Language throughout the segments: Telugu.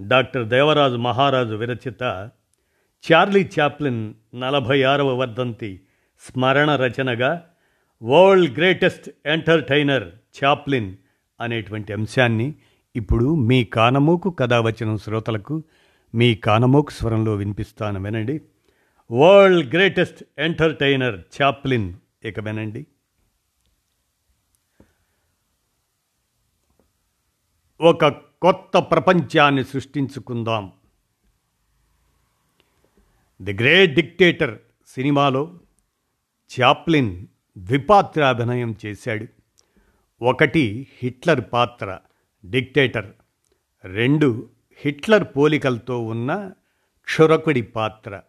డాక్టర్ దేవరాజు మహారాజు విరచిత చార్లీ చాప్లిన్ నలభై ఆరవ వర్ధంతి స్మరణ రచనగా వరల్డ్ గ్రేటెస్ట్ ఎంటర్టైనర్ చాప్లిన్ అనేటువంటి అంశాన్ని ఇప్పుడు మీ కానమోకు కథావచనం శ్రోతలకు మీ కానమోకు స్వరంలో వినిపిస్తాను వినండి. వరల్డ్ గ్రేటెస్ట్ ఎంటర్టైనర్ చాప్లిన్ ఇక వినండి. ఒక కొత్త ప్రపంచాన్ని సృష్టించుకుందాం. ది గ్రేట్ డిక్టేటర్ సినిమాలో చాప్లిన్ ద్విపాత్రాభినయం చేశాడు. ఒకటి హిట్లర్ పాత్ర డిక్టేటర్. రెండు హిట్లర్ పోలికలతో ఉన్న క్షురకుడి పాత్ర.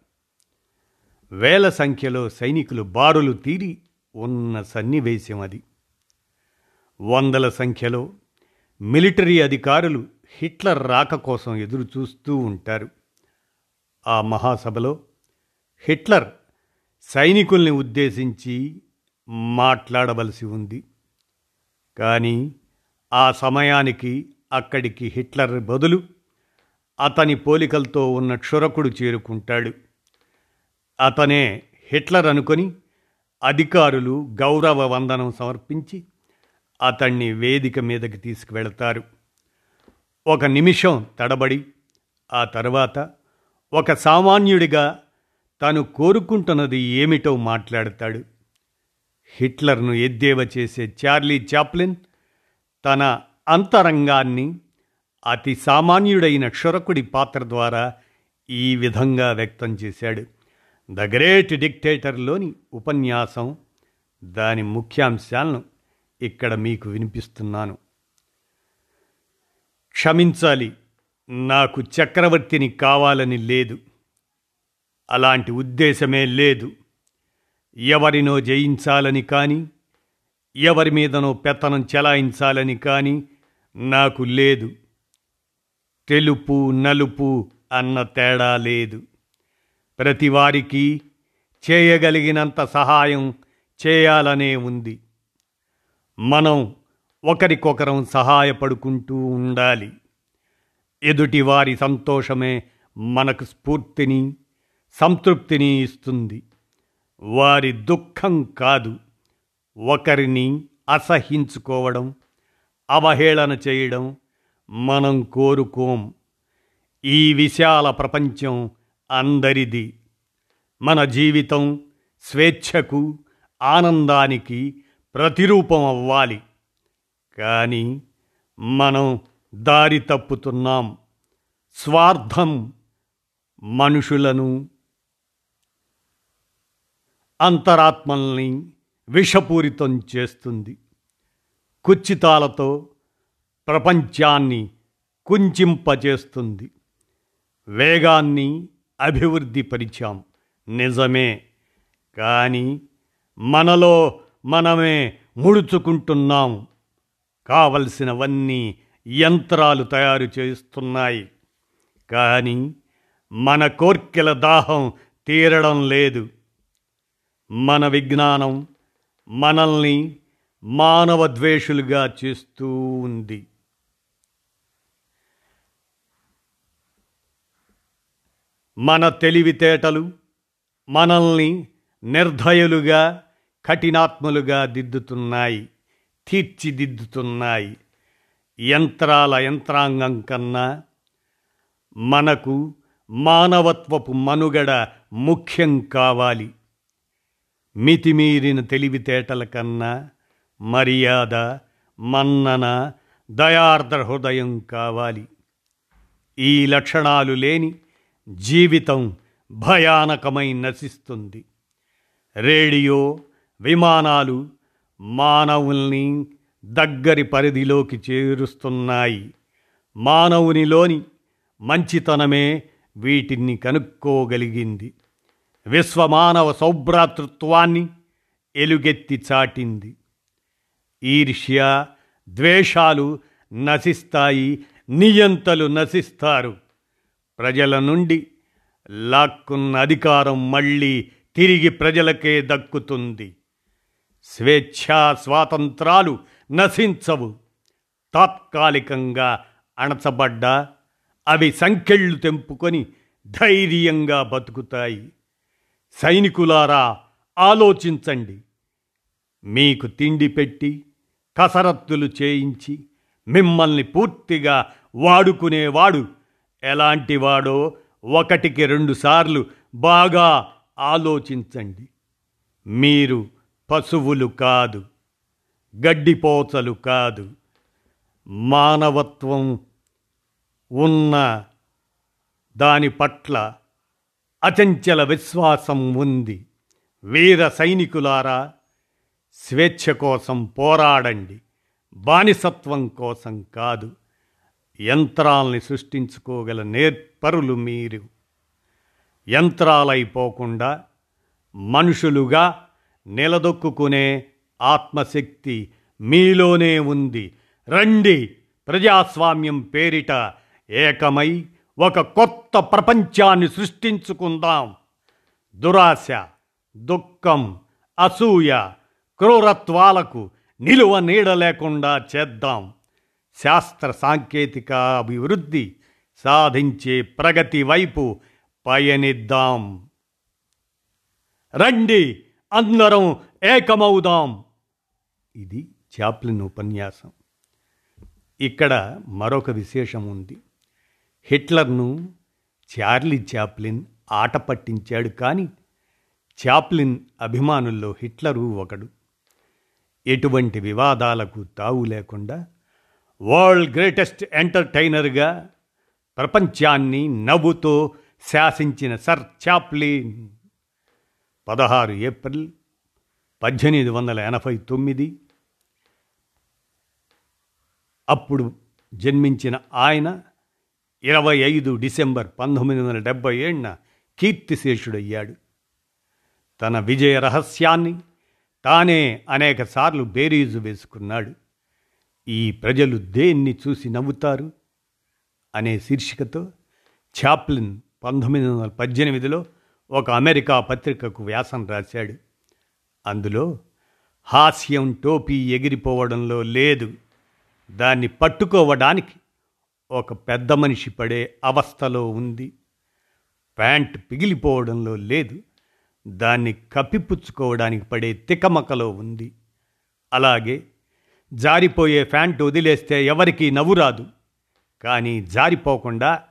వేల సంఖ్యలో సైనికులు బారులు తీరి ఉన్న సన్నివేశం అది. వందల సంఖ్యలో మిలిటరీ అధికారులు హిట్లర్ రాక కోసం ఎదురు చూస్తూ ఉంటారు. ఆ మహాసభలో హిట్లర్ సైనికుల్ని ఉద్దేశించి మాట్లాడవలసి ఉంది. కానీ ఆ సమయానికి అక్కడికి హిట్లర్ బదులు అతని పోలికలతో ఉన్న క్షురకుడు చేరుకుంటాడు. అతనే హిట్లర్ అనుకొని అధికారులు గౌరవ వందనం సమర్పించి అతన్ని వేదిక మీదకి తీసుకువెళతారు. ఒక నిమిషం తడబడి ఆ తర్వాత ఒక సామాన్యుడిగా తను కోరుకుంటున్నది ఏమిటో మాట్లాడతాడు. హిట్లర్ను ఎద్దేవ చేసే చార్లీ చాప్లిన్ తన అంతరంగాన్ని అతి సామాన్యుడైన క్షురకుడి పాత్ర ద్వారా ఈ విధంగా వ్యక్తం చేశాడు. ద గ్రేట్ డిక్టేటర్లోని ఉపన్యాసం దాని ముఖ్యాంశాలను ఇక్కడ మీకు వినిపిస్తున్నాను. క్షమించాలి నాకు చక్రవర్తిని కావాలని లేదు. అలాంటి ఉద్దేశమే లేదు. ఎవరినో జయించాలని కానీ ఎవరి మీదనో పెత్తనం చెలాయించాలని కానీ నాకు లేదు. తెలుపు నలుపు అన్న తేడా లేదు. ప్రతివారికి చేయగలిగినంత సహాయం చేయాలనే ఉంది. మనం ఒకరికొకరం సహాయపడుకుంటూ ఉండాలి. ఎదుటివారి సంతోషమే మనకు స్ఫూర్తిని సంతృప్తిని ఇస్తుంది. వారి దుఃఖం కాదు ఒకరిని అసహించుకోవడం అవహేళన చేయడం మనం కోరుకోం. ఈ విశాల ప్రపంచం అందరిది. మన జీవితం స్వేచ్ఛకు ఆనందానికి ప్రతిరూపం అవ్వాలి. కానీ మనం దారి తప్పుతున్నాం. స్వార్థం మనుషులను అంతరాత్మల్ని విషపూరితం చేస్తుంది. కుచ్చితాలతో ప్రపంచాన్ని కుంచింపజేస్తుంది వేగాన్ని అభివృద్ధి పరిచాం నిజమే. కానీ మనలో మనమే ముడుచుకుంటున్నాం. కావలసినవన్నీ యంత్రాలు తయారు చేస్తున్నాయి. కానీ మన కోర్కెల దాహం తీరడం లేదు. మన విజ్ఞానం మనల్ని మానవ ద్వేషులుగా చేస్తూ ఉంది. మన తెలివితేటలు మనల్ని నిర్ధయులుగా కఠినాత్మలుగా దిద్దుతున్నాయి తీర్చిదిద్దుతున్నాయి. యంత్రాల యంత్రాంగం కన్నా మనకు మానవత్వపు మనుగడ ముఖ్యం కావాలి. మితిమీరిన తెలివితేటల కన్నా మర్యాద మన్నన దయార్ద్ర హృదయం కావాలి. ఈ లక్షణాలు లేని జీవితం భయానకమై నశిస్తుంది. రేడియో విమానాలు మానవుల్ని దగ్గరి పరిధిలోకి చేరుస్తున్నాయి. మానవునిలోని మంచితనమే వీటిని కనుక్కోగలిగింది. విశ్వమానవ సౌభ్రాతృత్వాన్ని ఎలుగెత్తి చాటింది. ఈర్ష్య ద్వేషాలు నశిస్తాయి నియంతలు నశిస్తారు. ప్రజల నుండి లాక్కున్న అధికారం మళ్ళీ తిరిగి ప్రజలకే దక్కుతుంది. స్వేచ్ఛా స్వాతంత్రాలు నశించవు. తాత్కాలికంగా అణచబడ్డా అవి సంఖ్యళ్ళు తెంపుకొని ధైర్యంగా బతుకుతాయి. సైనికులారా ఆలోచించండి. మీకు తిండి పెట్టి కసరత్తులు చేయించి మిమ్మల్ని పూర్తిగా వాడుకునేవాడు ఎలాంటివాడో ఒకటికి రెండుసార్లు బాగా ఆలోచించండి. మీరు పశువులు కాదు గడ్డిపోచలు కాదు. మానవత్వం ఉన్న దాని పట్ల అచంచల విశ్వాసం ఉంది. వీర సైనికులారా స్వేచ్ఛ కోసం పోరాడండి. బానిసత్వం కోసం కాదు. యంత్రాల్ని సృష్టించుకోగల నేర్పరులు మీరు. యంత్రాలైపోకుండా మనుషులుగా నిలదొక్కునే ఆత్మశక్తి మీలోనే ఉంది. రండి ప్రజాస్వామ్యం పేరిట ఏకమై ఒక కొత్త ప్రపంచాన్ని సృష్టించుకుందాం. దురాశ దుఃఖం అసూయ క్రూరత్వాలకు నిలువ నీడ లేకుండా చేద్దాం. శాస్త్ర సాంకేతిక అభివృద్ధి సాధించే ప్రగతి వైపు పయనిద్దాం. రండి అందరం ఏకమవుదాం. ఇది చాప్లిన్ ఉపన్యాసం. ఇక్కడ మరొక విశేషం ఉంది. హిట్లర్ను చార్లీ చాప్లిన్ ఆట పట్టించాడు కానీ చాప్లిన్ అభిమానుల్లో హిట్లరు ఒకడు. ఎటువంటి వివాదాలకు తావు లేకుండా వరల్డ్ గ్రేటెస్ట్ ఎంటర్టైనర్గా ప్రపంచాన్ని నవ్వుతో శాసించిన సర్ చాప్లిన్. పదహారు ఏప్రిల్ పద్దెనిమిది వందల ఎనభై తొమ్మిది. అప్పుడు జన్మించిన ఆయన ఇరవై ఐదు డిసెంబర్ పంతొమ్మిది వందల డెబ్బై ఏడున కీర్తిశేషుడయ్యాడు. తన విజయ రహస్యాన్ని తానే అనేకసార్లు బేరీజు వేసుకున్నాడు. ఈ ప్రజలు దేన్ని చూసి నవ్వుతారు అనే శీర్షికతో చాప్లిన్ పంతొమ్మిది వందల పద్దెనిమిదిలో ఒక అమెరికా పత్రికకు వ్యాసం రాశాడు. అందులో హాస్యం టోపీ ఎగిరిపోవడంలో లేదు. దాన్ని పట్టుకోవడానికి ఒక పెద్ద మనిషి పడే అవస్థలో ఉంది. ప్యాంట్ పిగిలిపోవడంలో లేదు. దాన్ని కప్పిపుచ్చుకోవడానికి పడే తికమకలో ఉంది. అలాగే జారిపోయే ప్యాంట్ వదిలేస్తే ఎవరికీ నవ్వు రాదు కానీ జారిపోకుండా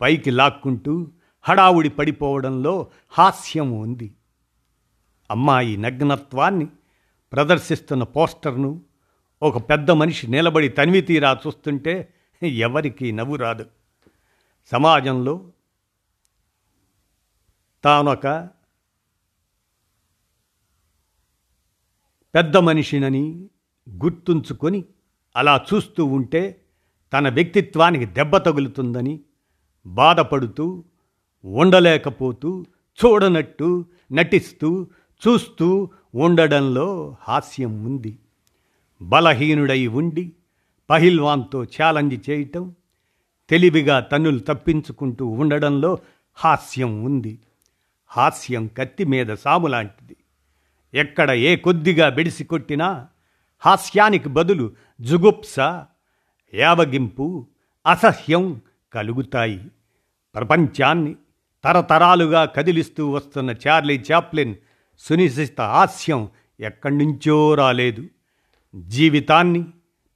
పైకి లాక్కుంటూ హడావుడి పడిపోవడంలో హాస్యం ఉంది. అమ్మాయి నగ్నత్వాన్ని ప్రదర్శిస్తున్న పోస్టర్ను ఒక పెద్ద మనిషి నిలబడి తనివి తీరా చూస్తుంటే ఎవరికీ నవ్వు రాదు. సమాజంలో తానొక పెద్ద మనిషినని గుర్తుంచుకొని అలా చూస్తూ ఉంటే తన వ్యక్తిత్వానికి దెబ్బ తగులుతుందని బాధపడుతూ ఉండలేకపోతూ చూడనట్టు నటిస్తూ చూస్తూ ఉండడంలో హాస్యం ఉంది. బలహీనుడై ఉండి పహిల్వాన్తో ఛాలెంజ్ చేయటం తెలివిగా తన్నులు తప్పించుకుంటూ ఉండడంలో హాస్యం ఉంది. హాస్యం కత్తి మీద సాము లాంటిది. ఎక్కడ ఏ కొద్దిగా బెడిసి కొట్టినా హాస్యానికి బదులు జుగుప్స యావగింపు అసహ్యం కలుగుతాయి. ప్రపంచాన్ని తరతరాలుగా కదిలిస్తూ వస్తున్న చార్లీ చాప్లిన్ సునిశ్చిత హాస్యం ఎక్కడి నుంచో రాలేదు. జీవితాన్ని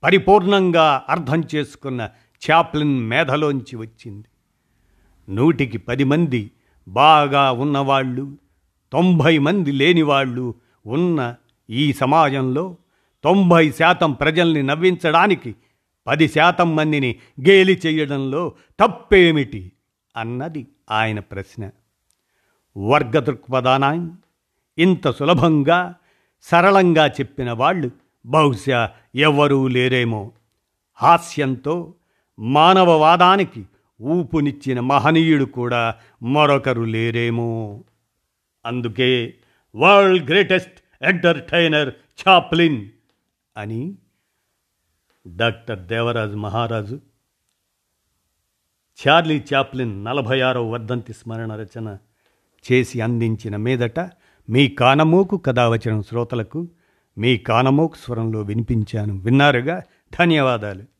పరిపూర్ణంగా అర్థం చేసుకున్న చాప్లిన్ మేధలోంచి వచ్చింది. నూటికి పది మంది బాగా ఉన్నవాళ్ళు తొంభై మంది లేనివాళ్ళు ఉన్న ఈ సమాజంలో తొంభై శాతం ప్రజల్ని నవ్వించడానికి పది శాతం మందిని గేలి చేయడంలో తప్పేమిటి అన్నది. ఆయన ప్రశ్న. వర్గ దృక్పథానాన్ని ఇంత సులభంగా సరళంగా చెప్పిన వాళ్ళు బహుశా ఎవ్వరూ లేరేమో. హాస్యంతో మానవవాదానికి ఊపునిచ్చిన మహనీయుడు కూడా మరొకరు లేరేమో. అందుకే వరల్డ్ గ్రేటెస్ట్ ఎంటర్టైనర్ చాప్లిన్ అని doctor Devaraju Maharaju Charlie Chaplin నలభై ఆరవ వర్ధంతి స్మరణ రచన చేసి అందించిన మీదట మీ కానమోకు కథావచనం శ్రోతలకు మీ కానమోకు స్వరంలో వినిపించాను. విన్నారుగా? ధన్యవాదాలు.